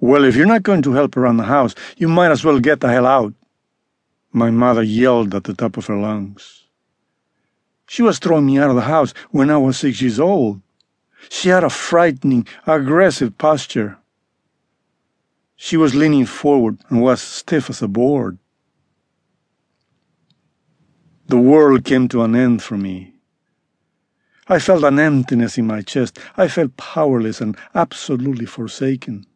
Well, if you're not going to help around the house, you might as well get the hell out. My mother yelled at the top of her lungs. She was throwing me out of the house when I was six years old. She had a frightening, aggressive posture. She was leaning forward and was stiff as a board. The world came to an end for me. I felt an emptiness in my chest. I felt powerless and absolutely forsaken.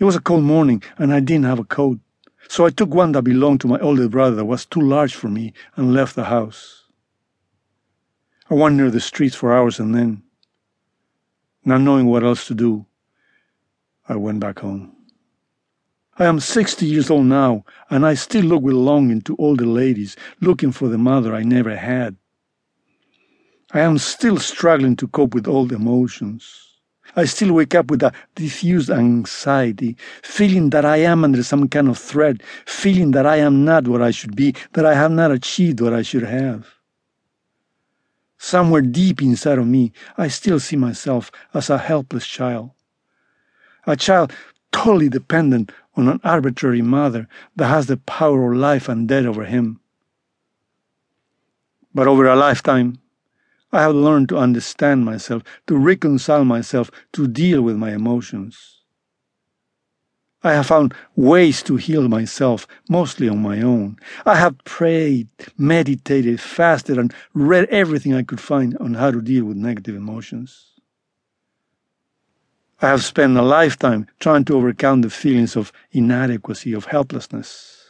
It was a cold morning and I didn't have a coat, so I took one that belonged to my older brother that was too large for me and left the house. I wandered the streets for hours and then, not knowing what else to do, I went back home. I am 60 years old now, and I still look with longing to older ladies looking for the mother I never had. I am still struggling to cope with old emotions. I still wake up with a diffused anxiety, feeling that I am under some kind of threat, feeling that I am not what I should be, that I have not achieved what I should have. Somewhere deep inside of me, I still see myself as a helpless child. A child totally dependent on an arbitrary mother that has the power of life and death over him. But over a lifetime, I have learned to understand myself, to reconcile myself, to deal with my emotions. I have found ways to heal myself, mostly on my own. I have prayed, meditated, fasted, and read everything I could find on how to deal with negative emotions. I have spent a lifetime trying to overcome the feelings of inadequacy, of helplessness.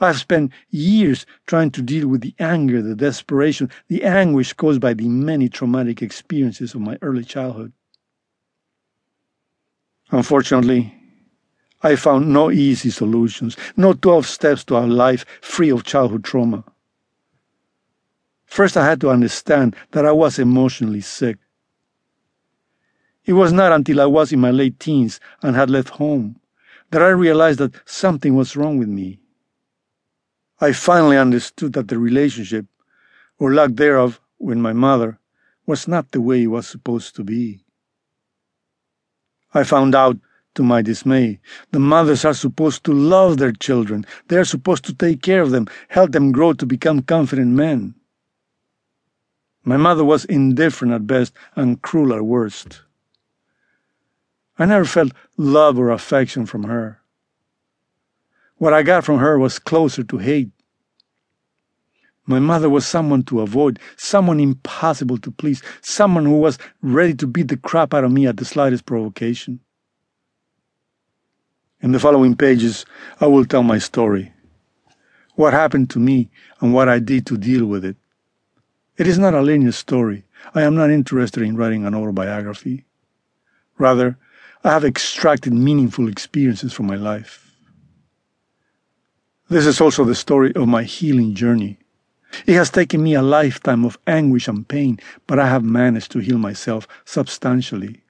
I've spent years trying to deal with the anger, the desperation, the anguish caused by the many traumatic experiences of my early childhood. Unfortunately, I found no easy solutions, no 12 steps to a life free of childhood trauma. First, I had to understand that I was emotionally sick. It was not until I was in my late teens and had left home that I realized that something was wrong with me. I finally understood that the relationship, or lack thereof, with my mother was not the way it was supposed to be. I found out, to my dismay, the mothers are supposed to love their children. They are supposed to take care of them, help them grow to become confident men. My mother was indifferent at best and cruel at worst. I never felt love or affection from her. What I got from her was closer to hate. My mother was someone to avoid, someone impossible to please, someone who was ready to beat the crap out of me at the slightest provocation. In the following pages, I will tell my story. What happened to me and what I did to deal with it. It is not a linear story. I am not interested in writing an autobiography. Rather, I have extracted meaningful experiences from my life. This is also the story of my healing journey. It has taken me a lifetime of anguish and pain, but I have managed to heal myself substantially.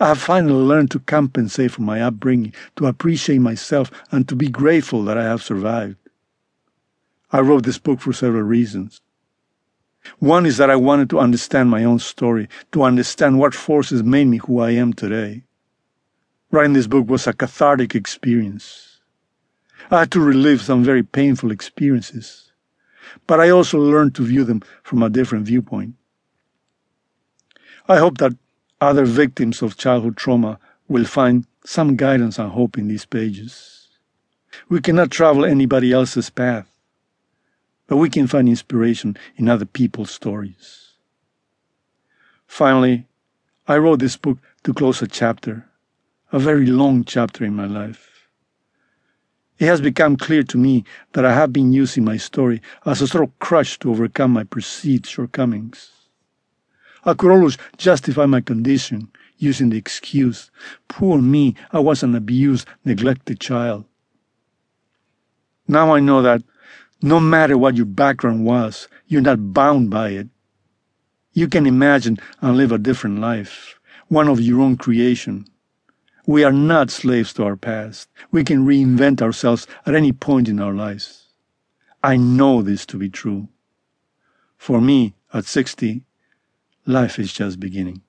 I have finally learned to compensate for my upbringing, to appreciate myself, and to be grateful that I have survived. I wrote this book for several reasons. One is that I wanted to understand my own story, to understand what forces made me who I am today. Writing this book was a cathartic experience. I had to relive some very painful experiences, but I also learned to view them from a different viewpoint. I hope that other victims of childhood trauma will find some guidance and hope in these pages. We cannot travel anybody else's path, but we can find inspiration in other people's stories. Finally, I wrote this book to close a chapter, a very long chapter in my life. It has become clear to me that I have been using my story as a sort of crutch to overcome my perceived shortcomings. I could always justify my condition using the excuse, poor me, I was an abused, neglected child. Now I know that no matter what your background was, you're not bound by it. You can imagine and live a different life, one of your own creation. We are not slaves to our past. We can reinvent ourselves at any point in our lives. I know this to be true. For me, at 60, life is just beginning.